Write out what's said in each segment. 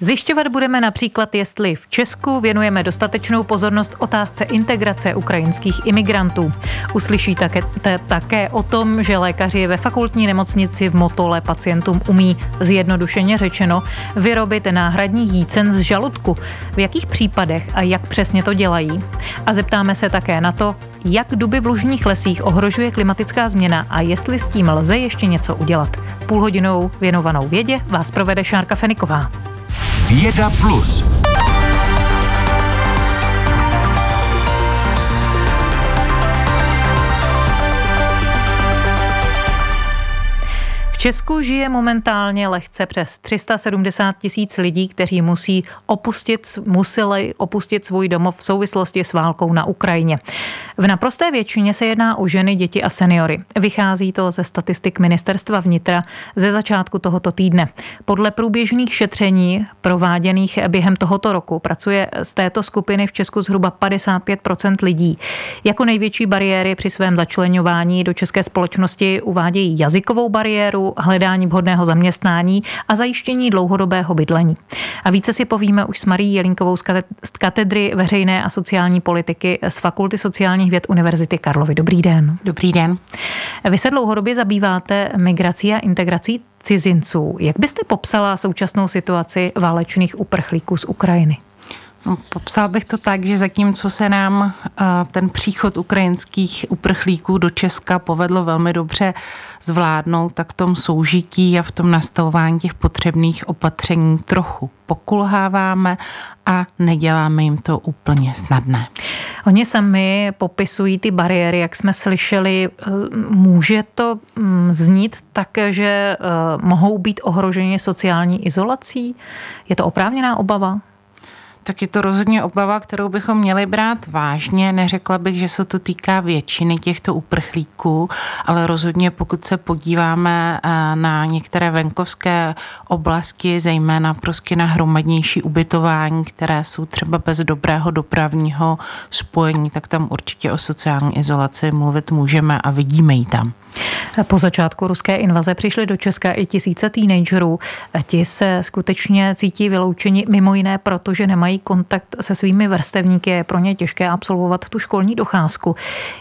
Zjišťovat budeme například, jestli v Česku věnujeme dostatečnou pozornost otázce integrace ukrajinských imigrantů. Uslyší také, t- také o tom, že lékaři ve fakultní nemocnici v Motole pacientům umí zjednodušeně řečeno vyrobit náhradní jícen z žaludku. V jakých případech a jak přesně to dělají? A zeptáme se také na to, jak duby v lužních lesích ohrožuje klimatická změna a jestli s tím lze ještě něco udělat. Půlhodinou věnovanou vědě vás provede Šárka Feniková. Věda Plus. Česku žije momentálně lehce přes 370 tisíc lidí, kteří musí opustit, museli opustit svůj domov v souvislosti s válkou na Ukrajině. V naprosté většině se jedná o ženy, děti a seniory. Vychází to ze statistik ministerstva vnitra ze začátku tohoto týdne. Podle průběžných šetření prováděných během tohoto roku pracuje z této skupiny v Česku zhruba 55 lidí. Jako největší bariéry při svém začlenování do české společnosti uvádějí jazykovou bariéru, hledání vhodného zaměstnání a zajištění dlouhodobého bydlení. A více si povíme už s Marí Jelinkovou z katedry veřejné a sociální politiky z Fakulty sociálních věd Univerzity Karlovy. Dobrý den. Dobrý den. Vy se dlouhodobě zabýváte migrací a integrací cizinců. Jak byste popsala současnou situaci válečných uprchlíků z Ukrajiny? No, popsal bych to tak, že zatímco se nám ten příchod ukrajinských uprchlíků do Česka povedlo velmi dobře zvládnout, tak v tom soužití a v tom nastavování těch potřebných opatření trochu pokulháváme a neděláme jim to úplně snadné. Oni sami popisují ty bariéry, jak jsme slyšeli. Může to mm, znít tak, že e, mohou být ohroženi sociální izolací? Je to oprávněná obava? Tak je to rozhodně obava, kterou bychom měli brát vážně. Neřekla bych, že se to týká většiny těchto uprchlíků, ale rozhodně pokud se podíváme eh, na některé venkovské oblasti, zejména prostě na hromadnější ubytování, které jsou třeba bez dobrého dopravního spojení, tak tam určitě o sociální izolaci mluvit můžeme a vidíme ji tam. Po začátku ruské invaze přišly do Česka i tisíce teenagerů. Ti se skutečně cítí vyloučeni mimo jiné, protože nemají kontakt se svými vrstevníky. Je pro ně těžké absolvovat tu školní docházku.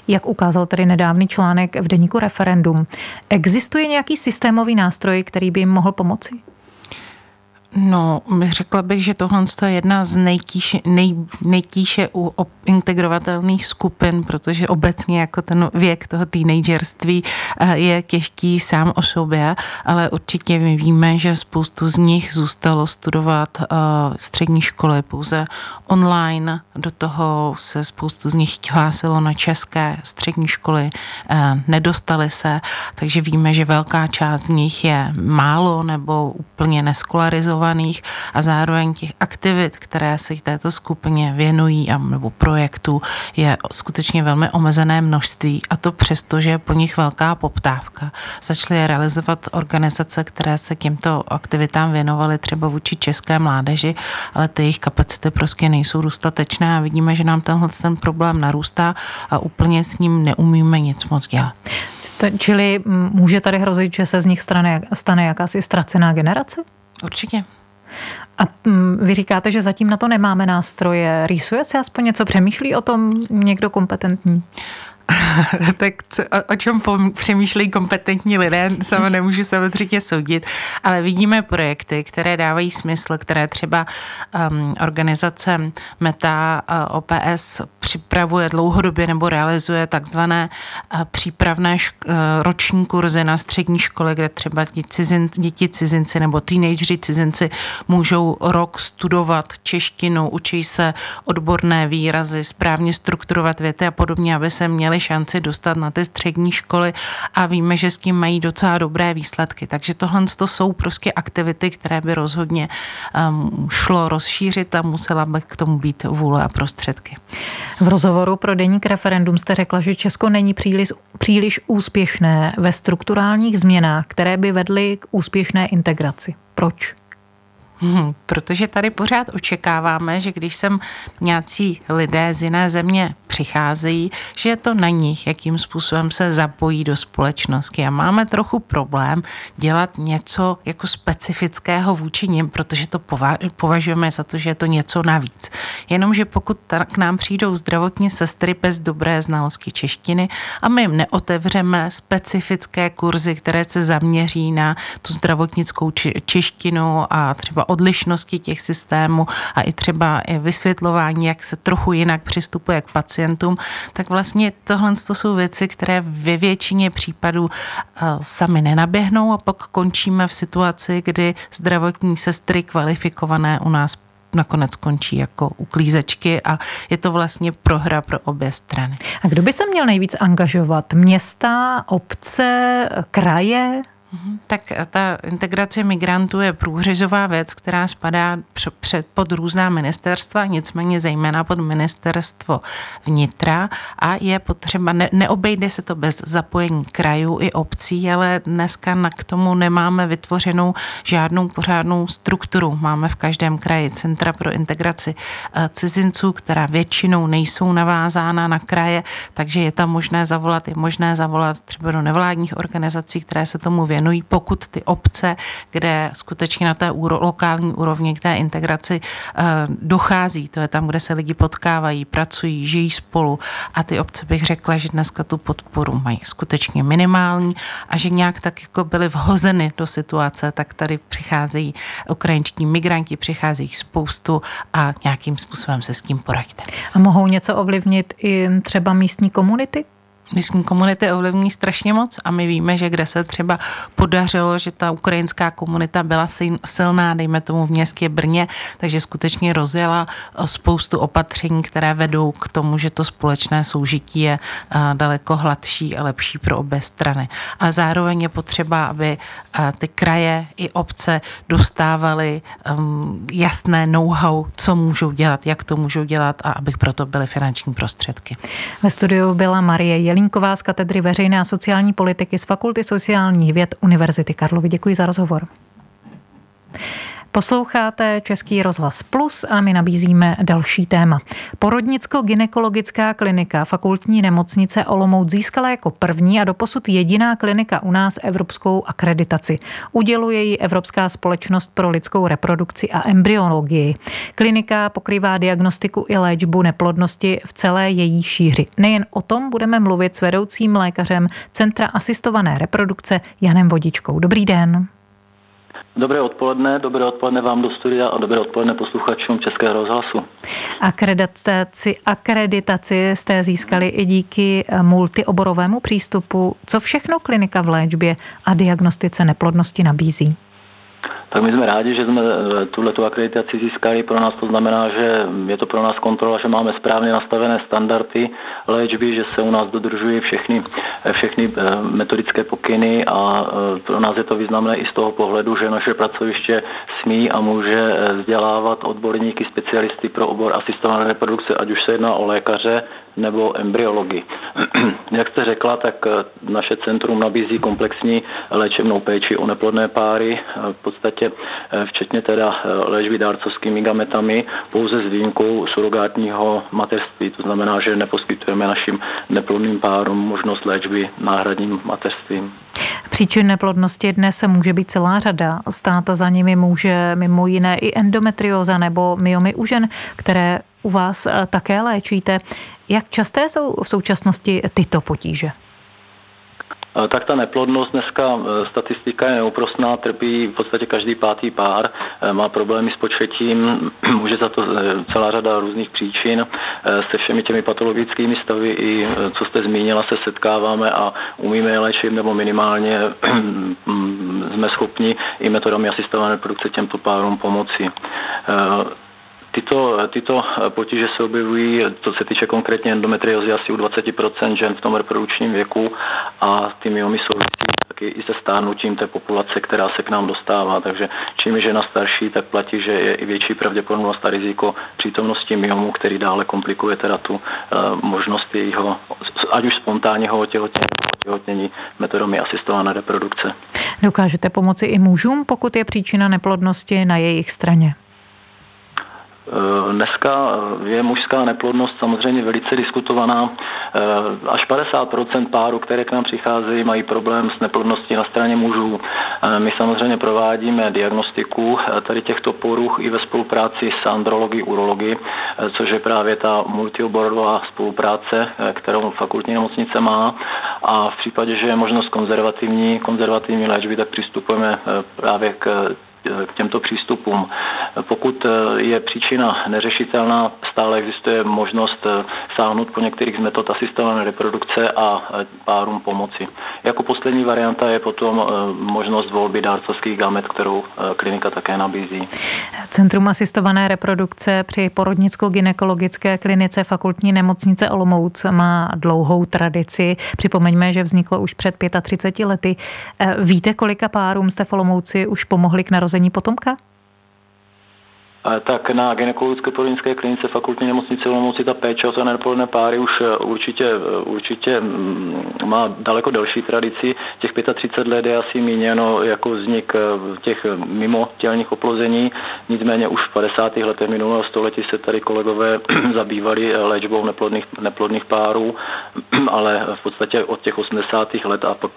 Jak ukázal tedy nedávný článek v deníku Referendum. Existuje nějaký systémový nástroj, který by jim mohl pomoci? No, řekla bych, že tohle je jedna z nejtíše, nej, nejtíše u integrovatelných skupin, protože obecně jako ten věk toho teenagerství eh, je těžký sám o sobě, ale určitě my víme, že spoustu z nich zůstalo studovat eh, střední školy pouze online, do toho se spoustu z nich hlásilo na české střední školy, eh, nedostali se, takže víme, že velká část z nich je málo nebo úplně neskolarizovaná organizovaných a zároveň těch aktivit, které se této skupině věnují a, nebo projektů je skutečně velmi omezené množství a to přesto, že je po nich velká poptávka. Začaly je realizovat organizace, které se těmto aktivitám věnovaly třeba vůči české mládeži, ale ty jejich kapacity prostě nejsou dostatečné a vidíme, že nám tenhle ten problém narůstá a úplně s ním neumíme nic moc dělat. Čili může tady hrozit, že se z nich stane, stane jakási ztracená generace? Určitě. A mm, vy říkáte, že zatím na to nemáme nástroje. Rýsuje se aspoň něco? Přemýšlí o tom někdo kompetentní? tak co, o, o čem přemýšlejí kompetentní lidé, sama nemůžu samozřejmě soudit, ale vidíme projekty, které dávají smysl, které třeba um, organizace Meta uh, OPS připravuje dlouhodobě nebo realizuje takzvané uh, přípravné šk- uh, roční kurzy na střední škole, kde třeba cizin, děti cizinci nebo teenageři cizinci můžou rok studovat češtinu, učí se odborné výrazy, správně strukturovat věty a podobně, aby se měli šanci dostat na ty střední školy a víme, že s tím mají docela dobré výsledky. Takže tohle to jsou prostě aktivity, které by rozhodně um, šlo rozšířit a musela by k tomu být vůle a prostředky. V rozhovoru pro deník referendum jste řekla, že Česko není příliš, příliš úspěšné ve strukturálních změnách, které by vedly k úspěšné integraci. Proč? Hmm, protože tady pořád očekáváme, že když sem nějací lidé z jiné země přicházejí, že je to na nich, jakým způsobem se zapojí do společnosti. A máme trochu problém dělat něco jako specifického vůči nim, protože to považujeme za to, že je to něco navíc. Jenomže pokud k nám přijdou zdravotní sestry bez dobré znalosti češtiny a my jim neotevřeme specifické kurzy, které se zaměří na tu zdravotnickou češtinu a třeba odlišnosti těch systémů a i třeba vysvětlování, jak se trochu jinak přistupuje k pacientům, tak vlastně tohle to jsou věci, které ve většině případů eh, sami nenaběhnou a pak končíme v situaci, kdy zdravotní sestry kvalifikované u nás nakonec končí jako uklízečky a je to vlastně prohra pro obě strany. A kdo by se měl nejvíc angažovat? Města, obce, kraje? Tak ta integrace migrantů je průřezová věc, která spadá před, pod různá ministerstva, nicméně zejména pod ministerstvo vnitra a je potřeba, ne, neobejde se to bez zapojení krajů i obcí, ale dneska na, k tomu nemáme vytvořenou žádnou pořádnou strukturu. Máme v každém kraji centra pro integraci eh, cizinců, která většinou nejsou navázána na kraje, takže je tam možné zavolat, je možné zavolat třeba do nevládních organizací, které se tomu věnují věnují, pokud ty obce, kde skutečně na té úro, lokální úrovni k té integraci uh, dochází, to je tam, kde se lidi potkávají, pracují, žijí spolu a ty obce bych řekla, že dneska tu podporu mají skutečně minimální a že nějak tak jako byly vhozeny do situace, tak tady přicházejí ukrajinští migranti, přicházejí spoustu a nějakým způsobem se s tím poraďte. A mohou něco ovlivnit i třeba místní komunity? Místní komunity ovlivní strašně moc a my víme, že kde se třeba podařilo, že ta ukrajinská komunita byla silná, dejme tomu v městě Brně, takže skutečně rozjela eh, spoustu opatření, které vedou k tomu, že to společné soužití je eh, daleko hladší a lepší pro obě strany. A zároveň je potřeba, aby eh, ty kraje i obce dostávaly ehm, jasné know-how, co můžou dělat, jak to můžou dělat a aby proto byly finanční prostředky. Ve studiu byla Marie Jelínková z katedry veřejné a sociální politiky z Fakulty sociálních věd Univerzity Karlovy. Děkuji za rozhovor. Posloucháte Český rozhlas Plus a my nabízíme další téma. Porodnicko-ginekologická klinika fakultní nemocnice Olomouc získala jako první a doposud jediná klinika u nás evropskou akreditaci. Uděluje ji Evropská společnost pro lidskou reprodukci a embryologii. Klinika pokrývá diagnostiku i léčbu neplodnosti v celé její šíři. Nejen o tom budeme mluvit s vedoucím lékařem Centra asistované reprodukce Janem Vodičkou. Dobrý den. Dobré odpoledne, dobré odpoledne vám do studia a dobré odpoledne posluchačům Českého rozhlasu. Akreditaci, akreditaci jste získali i díky multioborovému přístupu. Co všechno klinika v léčbě a diagnostice neplodnosti nabízí? Tak my jsme rádi, že jsme eh, tuhle tu akreditaci získali. Pro nás to znamená, že je to pro nás kontrola, že máme správně nastavené standardy léčby, že se u nás dodržují všechny, eh, všechny eh, metodické pokyny a pro nás je to významné i z toho pohledu, že naše pracoviště smí a může vzdělávat odborníky, specialisty pro obor asistované reprodukce, ať už se jedná o lékaře nebo embryologii. Jak jste řekla, tak naše centrum nabízí komplexní léčebnou péči o neplodné páry. V podstatě podstatě eh, včetně teda eh, léčby dárcovskými gametami, pouze s výjimkou surogátního mateřství. To znamená, že neposkytujeme našim neplodným párům možnost léčby náhradním mateřstvím. Příčin neplodnosti dnes se může být celá řada. Stát za nimi může mimo jiné i endometrioza nebo myomy u žen, které u vás eh, také léčíte. Jak časté jsou v současnosti tyto potíže? Tak ta neplodnost dneska e, statistika je neúprostná, trpí v podstatě každý pátý pár, e, má problémy s početím, může za to celá řada různých příčin. Se všemi těmi patologickými stavy i co jste zmínila, se setkáváme a umíme je léčit nebo minimálně jsme schopni i metodami asistované produkce těmto párům pomoci. Tyto, tyto potíže se objevují, co se týče konkrétně endometriozy, asi u 20% žen v tom reprodukčním věku a ty myomy souvisí taky i se stárnutím té populace, která se k nám dostává. Takže čím je žena starší, tak platí, že je i větší pravděpodobnost a riziko přítomnosti myomu, který dále komplikuje teda tu uh, možnost jejího, ať už spontánního otěhotnění metodami asistované reprodukce. Dokážete pomoci i mužům, pokud je příčina neplodnosti na jejich straně? Eh, dneska je mužská neplodnost samozřejmě velice diskutovaná. Eh, až 50% párů, které k nám přicházejí, mají problém s neplodností na straně mužů. Eh, my samozřejmě provádíme diagnostiku tady těchto poruch i ve spolupráci s andrology, urology, což je právě ta multioborová spolupráce, kterou fakultní nemocnice má. A v případě, že je možnost konzervativní, konzervativní léčby, tak přistupujeme právě k k těmto přístupům. Pokud je příčina neřešitelná, stále existuje možnost sáhnout po některých z metod asistované reprodukce a párům pomoci. Jako poslední varianta je potom možnost volby dárcovských gamet, kterou klinika také nabízí. Centrum asistované reprodukce při porodnicko-ginekologické klinice fakultní nemocnice Olomouc má dlouhou tradici. Připomeňme, že vzniklo už před 35 lety. Víte, kolika párům jste v Olomouci už pomohli k narození potomka? Tak na gynekologické porodnické klinice fakultní nemocnice Olomouci ta péče o to nedopoledne páry už eh, určitě, eh, určitě mm, má daleko delší tradici. Těch 35 let je asi míněno jako vznik eh, těch mimo tělních oplození, nicméně už v 50. letech minulého století se tady kolegové zabývali léčbou neplodných, neplodných párů, ale v podstatě od těch 80. let a pak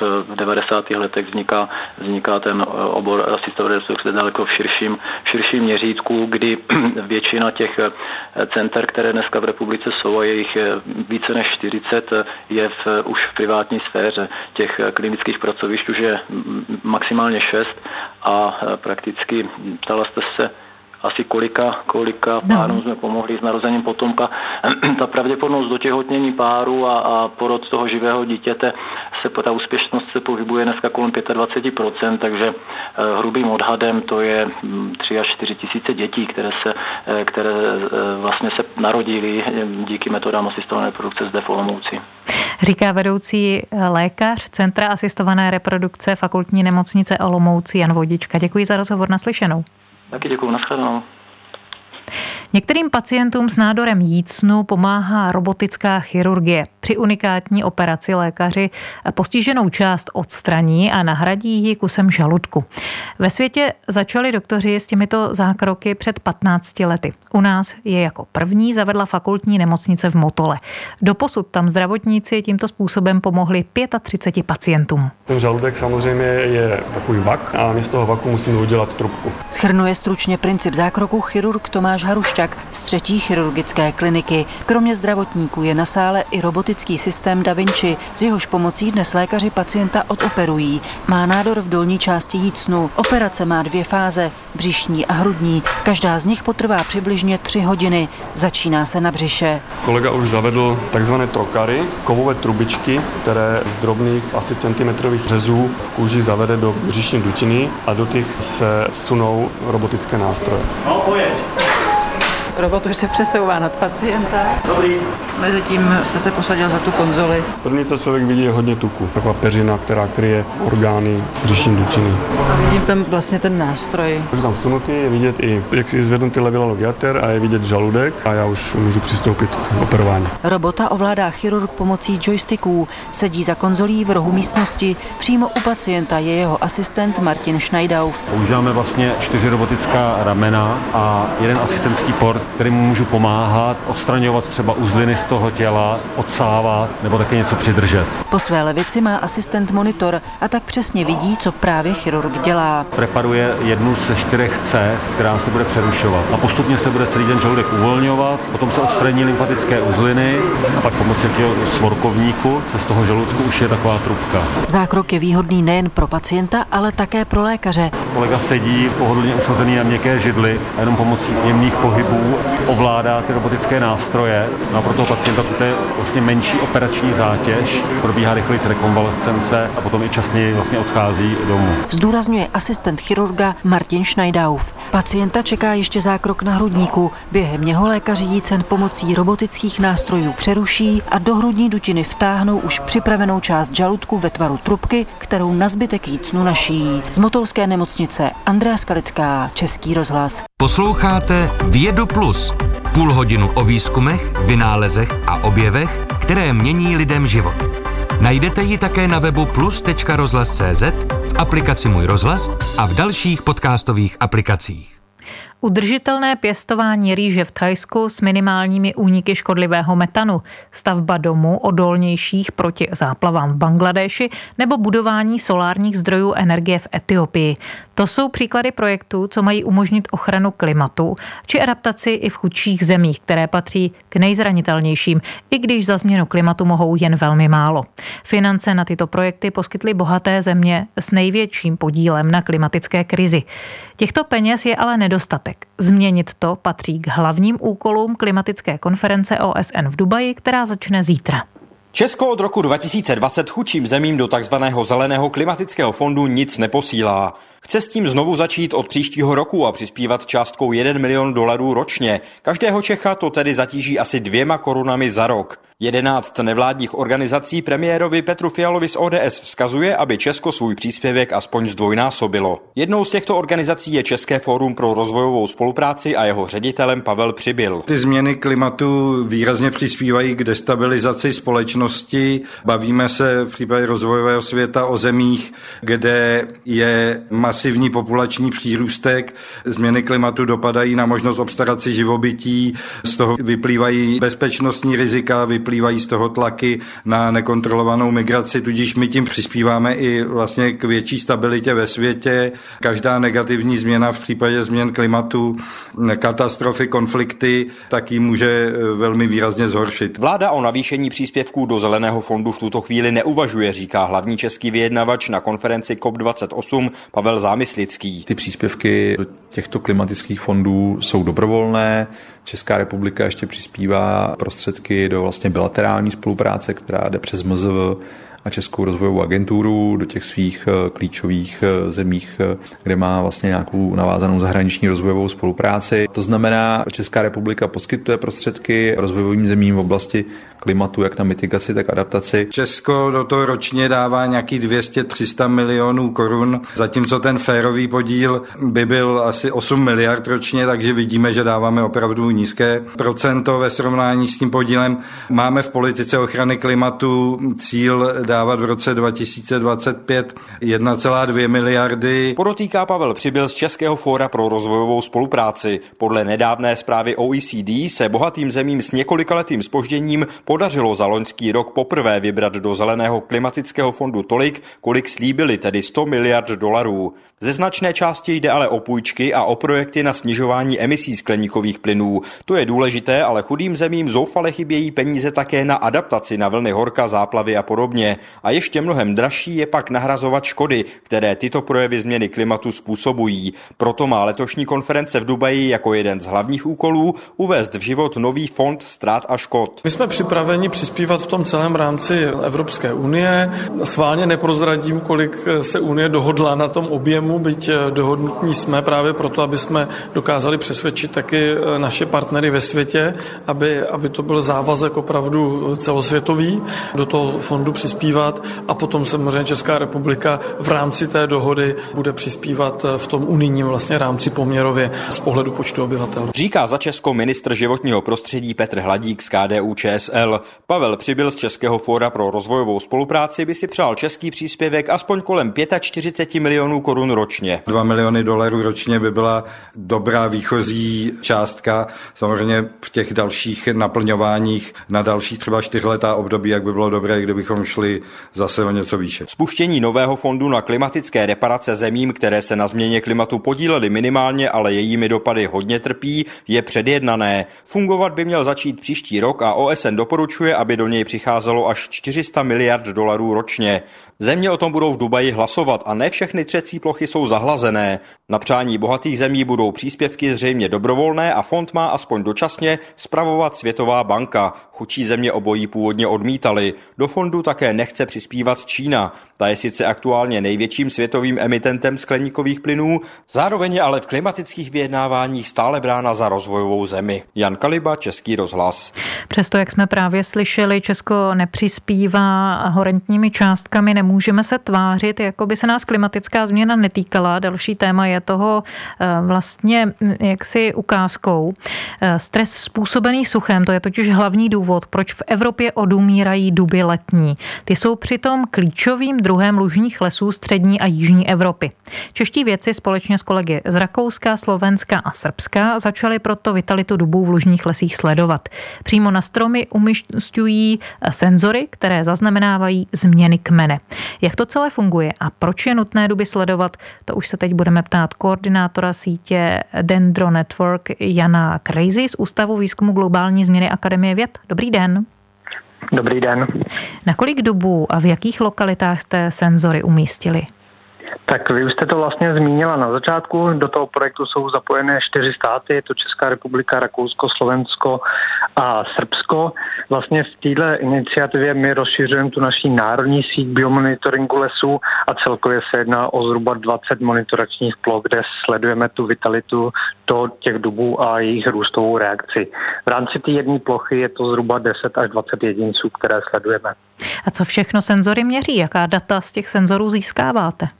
v 90. letech vzniká, vzniká ten obor asistované daleko v širším, v širším měři měřítku, kdy většina těch eh, center, které dneska v republice jsou, a jejich eh, více než 40, eh, je v, už v privátní sféře. Těch klinických pracovišť už je maximálně 6 a prakticky ptala jste se, asi kolika, kolika no. párům jsme pomohli s narozením potomka. ta pravděpodobnost dotěhotnění páru a, a porod toho živého dítěte, se, ta úspěšnost se pohybuje dneska kolem 25%, takže eh, hrubým odhadem to je 3 hm, až 4 tisíce dětí, které se, eh, které eh, vlastně se narodily díky metodám asistované produkce zde v Olomouci. Říká vedoucí lékař Centra asistované reprodukce fakultní nemocnice Olomouci Jan Vodička. Děkuji za rozhovor naslyšenou. Taky děkuji, nashledanou. Některým pacientům s nádorem jícnu pomáhá robotická chirurgie. Při unikátní operaci lékaři postiženou část odstraní a nahradí ji kusem žaludku. Ve světě začali doktoři s těmito zákroky před 15 lety. U nás je jako první zavedla fakultní nemocnice v Motole. Doposud tam zdravotníci tímto způsobem pomohli 35 pacientům. Ten žaludek samozřejmě je takový vak a my z toho vaku musíme udělat trubku. Schrnuje stručně princip zákroku chirurg Tomáš Haruščak z třetí chirurgické kliniky. Kromě zdravotníků je na sále i robotický systém Da Vinci, z jehož pomocí dnes lékaři pacienta odoperují. Má nádor v dolní části jícnu. Operace má dvě fáze, břišní a hrudní. Každá z nich potrvá přibližně tři hodiny. Začíná se na břiše. Kolega už zavedl takzvané trokary, kovové trubičky, které z drobných asi centimetrových řezů v kůži zavede do břišní dutiny a do těch se sunou robotické nástroje. No, pojeď. Robot už se přesouvá nad pacienta. Dobrý. Mezitím jste se posadil za tu konzoli. První, co člověk vidí, je hodně tuku. Taková peřina, která kryje orgány břišní dutiny. A vidím tam vlastně ten nástroj. Už tam sunutý, je vidět i, jak si zvednutý levilalog jater a je vidět žaludek a já už můžu přistoupit k operování. Robota ovládá chirurg pomocí joysticků. Sedí za konzolí v rohu místnosti. Přímo u pacienta je jeho asistent Martin Schneidauf. Používáme vlastně čtyři robotická ramena a jeden asistentský port, kterým můžu pomáhat, odstraňovat třeba uzliny z toho těla, odsávat nebo také něco přidržet. Po své levici má asistent monitor a tak přesně vidí, co právě chirurg dělá. Preparuje jednu ze čtyřech cév, která se bude přerušovat. A postupně se bude celý ten žaludek uvolňovat, potom se odstraní lymfatické uzliny a pak pomocí těho svorkovníku se z toho žaludku už je taková trubka. Zákrok je výhodný nejen pro pacienta, ale také pro lékaře. Kolega sedí pohodlně usazený na měkké židli a jenom pomocí jemných pohybů ovládá ty robotické nástroje. No a pro toho pacienta to je vlastně menší operační zátěž, probíhá rychlejší rekonvalescence a potom i časněji vlastně odchází domů. Zdůrazňuje asistent chirurga Martin Schneidauf. Pacienta čeká ještě zákrok na hrudníku. Během něho lékaři jícen pomocí robotických nástrojů přeruší a do hrudní dutiny vtáhnou už připravenou část žaludku ve tvaru trubky, kterou na zbytek jícnu naší. Z Motolské nemocnice Andrea Skalická, Český rozhlas. Posloucháte Vědu Plus. Půl hodinu o výzkumech, vynálezech a objevech, které mění lidem život. Najdete ji také na webu plus.rozhlas.cz, v aplikaci Můj rozhlas a v dalších podcastových aplikacích. Udržitelné pěstování rýže v Thajsku s minimálními úniky škodlivého metanu, stavba domů odolnějších proti záplavám v Bangladeši nebo budování solárních zdrojů energie v Etiopii. To jsou příklady projektů, co mají umožnit ochranu klimatu či adaptaci i v chudších zemích, které patří k nejzranitelnějším, i když za změnu klimatu mohou jen velmi málo. Finance na tyto projekty poskytly bohaté země s největším podílem na klimatické krizi. Těchto peněz je ale nedostatek. Změnit to patří k hlavním úkolům klimatické konference OSN v Dubaji, která začne zítra. Česko od roku 2020 chudším zemím do takzvaného zeleného klimatického fondu nic neposílá. Chce s tím znovu začít od příštího roku a přispívat částkou 1 milion dolarů ročně. Každého Čecha to tedy zatíží asi dvěma korunami za rok. Jedenáct nevládních organizací premiérovi Petru Fialovi z ODS vzkazuje, aby Česko svůj příspěvek aspoň zdvojnásobilo. Jednou z těchto organizací je České fórum pro rozvojovou spolupráci a jeho ředitelem Pavel Přibyl. Ty změny klimatu výrazně přispívají k destabilizaci společnosti. Bavíme se v případě rozvojového světa o zemích, kde je masivní populační přírůstek. Změny klimatu dopadají na možnost obstarat si živobytí, z toho vyplývají bezpečnostní rizika, vyplývají vyplývají z toho tlaky na nekontrolovanou migraci, tudíž my tím přispíváme i vlastně k větší stabilitě ve světě. Každá negativní změna v případě změn klimatu, katastrofy, konflikty, tak ji může eh, velmi výrazně zhoršit. Vláda o navýšení příspěvků do Zeleného fondu v tuto chvíli neuvažuje, říká hlavní český vyjednavač na konferenci COP28 Pavel Zámyslický. Ty příspěvky do těchto klimatických fondů jsou dobrovolné. Česká republika ještě přispívá prostředky do vlastně bilaterální spolupráce, která jde přes MZV a Českou rozvojovou agenturu do těch svých eh, klíčových eh, zemích, eh, kde má vlastně nějakou navázanou zahraniční rozvojovou spolupráci. To znamená, Česká republika poskytuje prostředky rozvojovým zemím v oblasti klimatu, jak na mitigaci, tak adaptaci. Česko do toho ročně dává nějaký 200-300 milionů korun, zatímco ten férový podíl by byl asi 8 miliard ročně, takže vidíme, že dáváme opravdu nízké procento ve srovnání s tím podílem. Máme v politice ochrany klimatu cíl dávat v roce 2025 1,2 miliardy. Podotýká Pavel Přibyl z Českého fóra pro rozvojovou spolupráci. Podle nedávné zprávy OECD se bohatým zemím s několikaletým spožděním podařilo za loňský rok poprvé vybrat do Zeleného klimatického fondu tolik, kolik slíbili, tedy 100 miliard dolarů. Ze značné části jde ale o půjčky a o projekty na snižování emisí skleníkových plynů. To je důležité, ale chudým zemím zoufale chybějí peníze také na adaptaci na vlny horka, záplavy a podobně. A ještě mnohem dražší je pak nahrazovat škody, které tyto projevy změny klimatu způsobují. Proto má letošní konference v Dubaji jako jeden z hlavních úkolů uvést v život nový fond ztrát a škod. My jsme připraveni přispívat v tom celém rámci Evropské unie. Sválně neprozradím, kolik se Unie dohodla na tom objemu byť eh, dohodnutní jsme právě proto, aby jsme dokázali přesvědčit taky eh, naše partnery ve světě, aby, aby to byl závazek opravdu celosvětový do toho fondu přispívat a potom samozřejmě Česká republika v rámci té dohody bude přispívat eh, v tom unijním vlastně rámci poměrově z pohledu počtu obyvatel. Říká za Česko ministr životního prostředí Petr Hladík z KDU ČSL. Pavel Přibyl z Českého fóra pro rozvojovou spolupráci by si přál český příspěvek aspoň kolem 45 milionů korun ročně. 2 miliony dolarů ročně by byla dobrá výchozí částka. Samozřejmě v těch dalších naplňováních na další třeba čtyřletá období, jak by bylo dobré, kdybychom šli zase o něco výše. Spuštění nového fondu na klimatické reparace zemím, které se na změně klimatu podílely minimálně, ale jejími dopady hodně trpí, je předjednané. Fungovat by měl začít příští rok a OSN doporučuje, aby do něj přicházelo až 400 miliard dolarů ročně. Země o tom budou v Dubaji hlasovat a ne všechny třecí plochy jsou zahlazené. Na přání bohatých zemí budou příspěvky zřejmě dobrovolné a fond má aspoň dočasně spravovat Světová banka. Chudší země obojí původně odmítali. Do fondu také nechce přispívat Čína. Ta je sice aktuálně největším světovým emitentem skleníkových plynů, zároveň je ale v klimatických vyjednáváních stále brána za rozvojovou zemi. Jan Kaliba, Český rozhlas. Přesto, jak jsme právě slyšeli, Česko nepřispívá horentními částkami, nemůžeme se tvářit, jako by se nás klimatická změna netýkala. Další téma je toho eh, vlastně jaksi ukázkou. Eh, stres způsobený suchem, to je totiž hlavní důvod, důvod, proč v Evropě odumírají duby letní. Ty jsou přitom klíčovým druhem lužních lesů střední a jižní Evropy. Čeští vědci společně s kolegy z Rakouska, Slovenska a Srbska začali proto vitalitu dubů v lužních lesích sledovat. Přímo na stromy umišťují senzory, které zaznamenávají změny kmene. Jak to celé funguje a proč je nutné duby sledovat, to už se teď budeme ptát koordinátora sítě Dendro Network Jana Crazy z Ústavu výzkumu globální změny Akademie věd. Dobrý den. Dobrý den. Na kolik dubů a v jakých lokalitách jste senzory umístili? Tak vy už jste to vlastně zmínila na začátku. Do toho projektu jsou zapojené čtyři státy, je to Česká republika, Rakousko, Slovensko a Srbsko. Vlastně v této iniciativě my rozšiřujeme tu naší národní síť biomonitoringu lesů a celkově se jedná o zhruba 20 monitoračních ploch, kde sledujeme tu vitalitu do těch dubů a jejich růstovou reakci. V rámci té jedné plochy je to zhruba 10 až 20 jedinců, které sledujeme. A co všechno senzory měří? Jaká data z těch senzorů získáváte?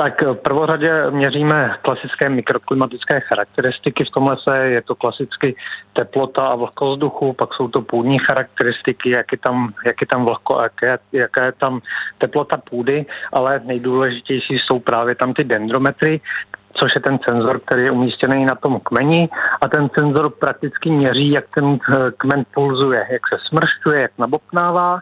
Tak prvořadě měříme klasické mikroklimatické charakteristiky v tom lese. Je to klasicky teplota a vlhkost vzduchu, pak jsou to půdní charakteristiky, jak je tam, jak je tam vlhko a jaké, jaká je tam teplota půdy, ale nejdůležitější jsou právě tam ty dendrometry, což je ten senzor, který je umístěný na tom kmeni a ten senzor prakticky měří, jak ten eh, kmen pulzuje, jak se smršťuje, jak nabopnává.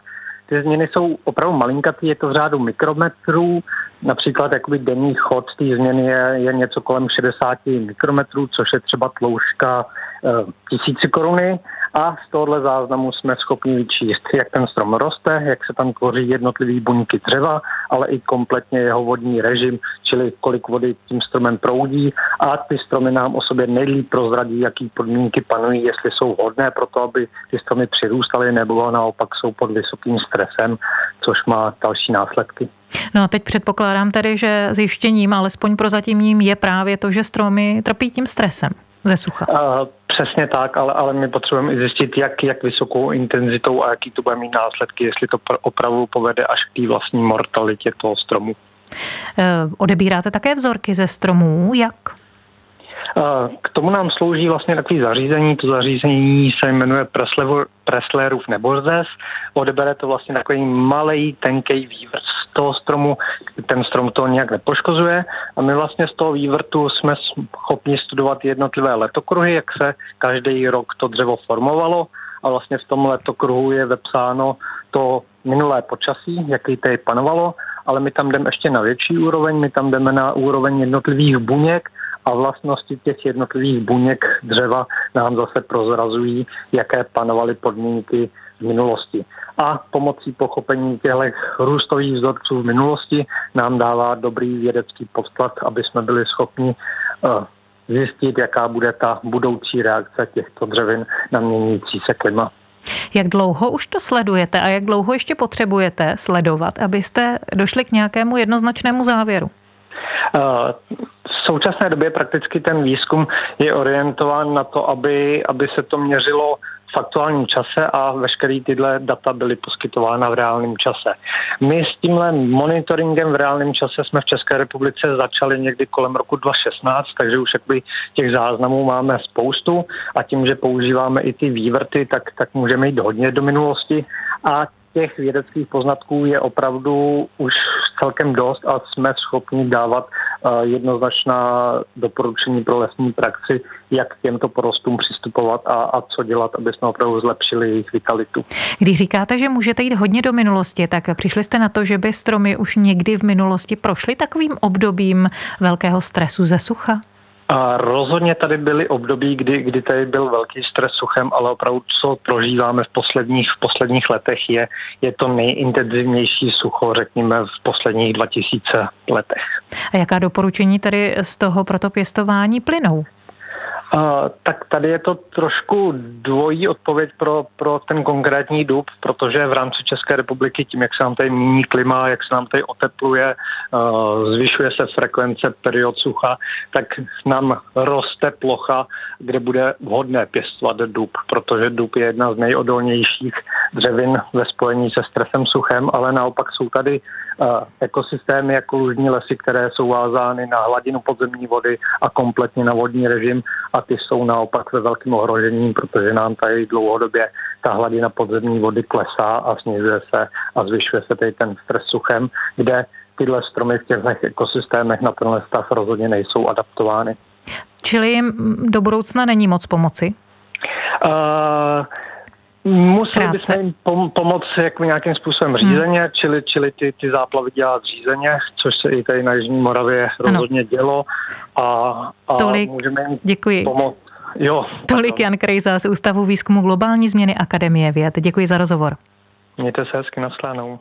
Ty změny jsou opravdu malinkatý, je to v řádu mikrometrů, Například jakoby denní chod té změny je, je něco kolem 60 mikrometrů, což je třeba tloušťka e, tisíci koruny a z tohohle záznamu jsme schopni vyčíst, jak ten strom roste, jak se tam tvoří jednotlivý buňky dřeva, ale i kompletně jeho vodní režim, čili kolik vody tím stromem proudí a ty stromy nám o sobě nejlíp prozradí, jaký podmínky panují, jestli jsou vhodné pro to, aby ty stromy přirůstaly nebo naopak jsou pod vysokým stresem, což má další následky. No a teď předpokládám tedy, že zjištěním, alespoň prozatímním, je právě to, že stromy trpí tím stresem ze sucha. Uh, přesně tak, ale, ale my potřebujeme i zjistit, jak, jak vysokou intenzitou a jaký to bude mít následky, jestli to opravdu povede až k té vlastní mortalitě toho stromu. Uh, odebíráte také vzorky ze stromů, jak? K tomu nám slouží vlastně takový zařízení. To zařízení se jmenuje Presslerův neborzes. Odebere to vlastně takový malý, tenký vývrt z toho stromu. Ten strom to nějak nepoškozuje. A my vlastně z toho vývrtu jsme schopni studovat jednotlivé letokruhy, jak se každý rok to dřevo formovalo. A vlastně v tom letokruhu je vepsáno to minulé počasí, jaký tady panovalo, ale my tam jdeme ještě na větší úroveň, my tam jdeme na úroveň jednotlivých buněk a vlastnosti těch jednotlivých buněk dřeva nám zase prozrazují, jaké panovaly podmínky v minulosti. A pomocí pochopení těchto růstových vzorců v minulosti nám dává dobrý vědecký podklad, aby jsme byli schopni uh, zjistit, jaká bude ta budoucí reakce těchto dřevin na měnící se klima. Jak dlouho už to sledujete a jak dlouho ještě potřebujete sledovat, abyste došli k nějakému jednoznačnému závěru? Uh, současné době prakticky ten výzkum je orientován na to, aby, aby se to měřilo v aktuálním čase a veškeré tyhle data byly poskytována v reálném čase. My s tímhle monitoringem v reálném čase jsme v České republice začali někdy kolem roku 2016, takže už jakoby těch záznamů máme spoustu a tím, že používáme i ty vývrty, tak, tak můžeme jít hodně do minulosti a těch vědeckých poznatků je opravdu už celkem dost a jsme schopni dávat eh, jednoznačná doporučení pro lesní praxi, jak k těmto porostům přistupovat a, a co dělat, aby jsme opravdu zlepšili jejich vitalitu. Když říkáte, že můžete jít hodně do minulosti, tak přišli jste na to, že by stromy už někdy v minulosti prošly takovým obdobím velkého stresu ze sucha? A rozhodně tady byly období, kdy, kdy tady byl velký stres suchem, ale opravdu, co prožíváme v posledních, v posledních letech, je, je to nejintenzivnější sucho, řekněme, v posledních 2000 letech. A jaká doporučení tady z toho proto pěstování plynou? Uh, tak tady je to trošku dvojí odpověď pro, pro ten konkrétní dub, protože v rámci České republiky tím, jak se nám tady mění klima, jak se nám tady otepluje, uh, zvyšuje se frekvence period sucha, tak nám roste plocha, kde bude vhodné pěstovat dub, protože dub je jedna z nejodolnějších dřevin ve spojení se stresem suchem, ale naopak jsou tady uh, ekosystémy jako lužní lesy, které jsou vázány na hladinu podzemní vody a kompletně na vodní režim a ty jsou naopak ve velkém ohrožení, protože nám tady dlouhodobě ta hladina podzemní vody klesá a snižuje se a zvyšuje se tady ten stres suchem, kde tyhle stromy v těch ekosystémech na tenhle stav rozhodně nejsou adaptovány. Čili jim do budoucna není moc pomoci? Uh, Museli bychom jim pom- pomoci jako nějakým způsobem hmm. řízeně, hmm. čili, čili ty, ty záplavy dělat řízeně, což se i tady na Jižní Moravě ano. rozhodně dělo. A, a Tolik, můžeme jim děkuji. pomoct. Jo, Tolik Jan Krejza z Ústavu výzkumu globální změny Akademie věd. Děkuji za rozhovor. Mějte se hezky, nashledanou.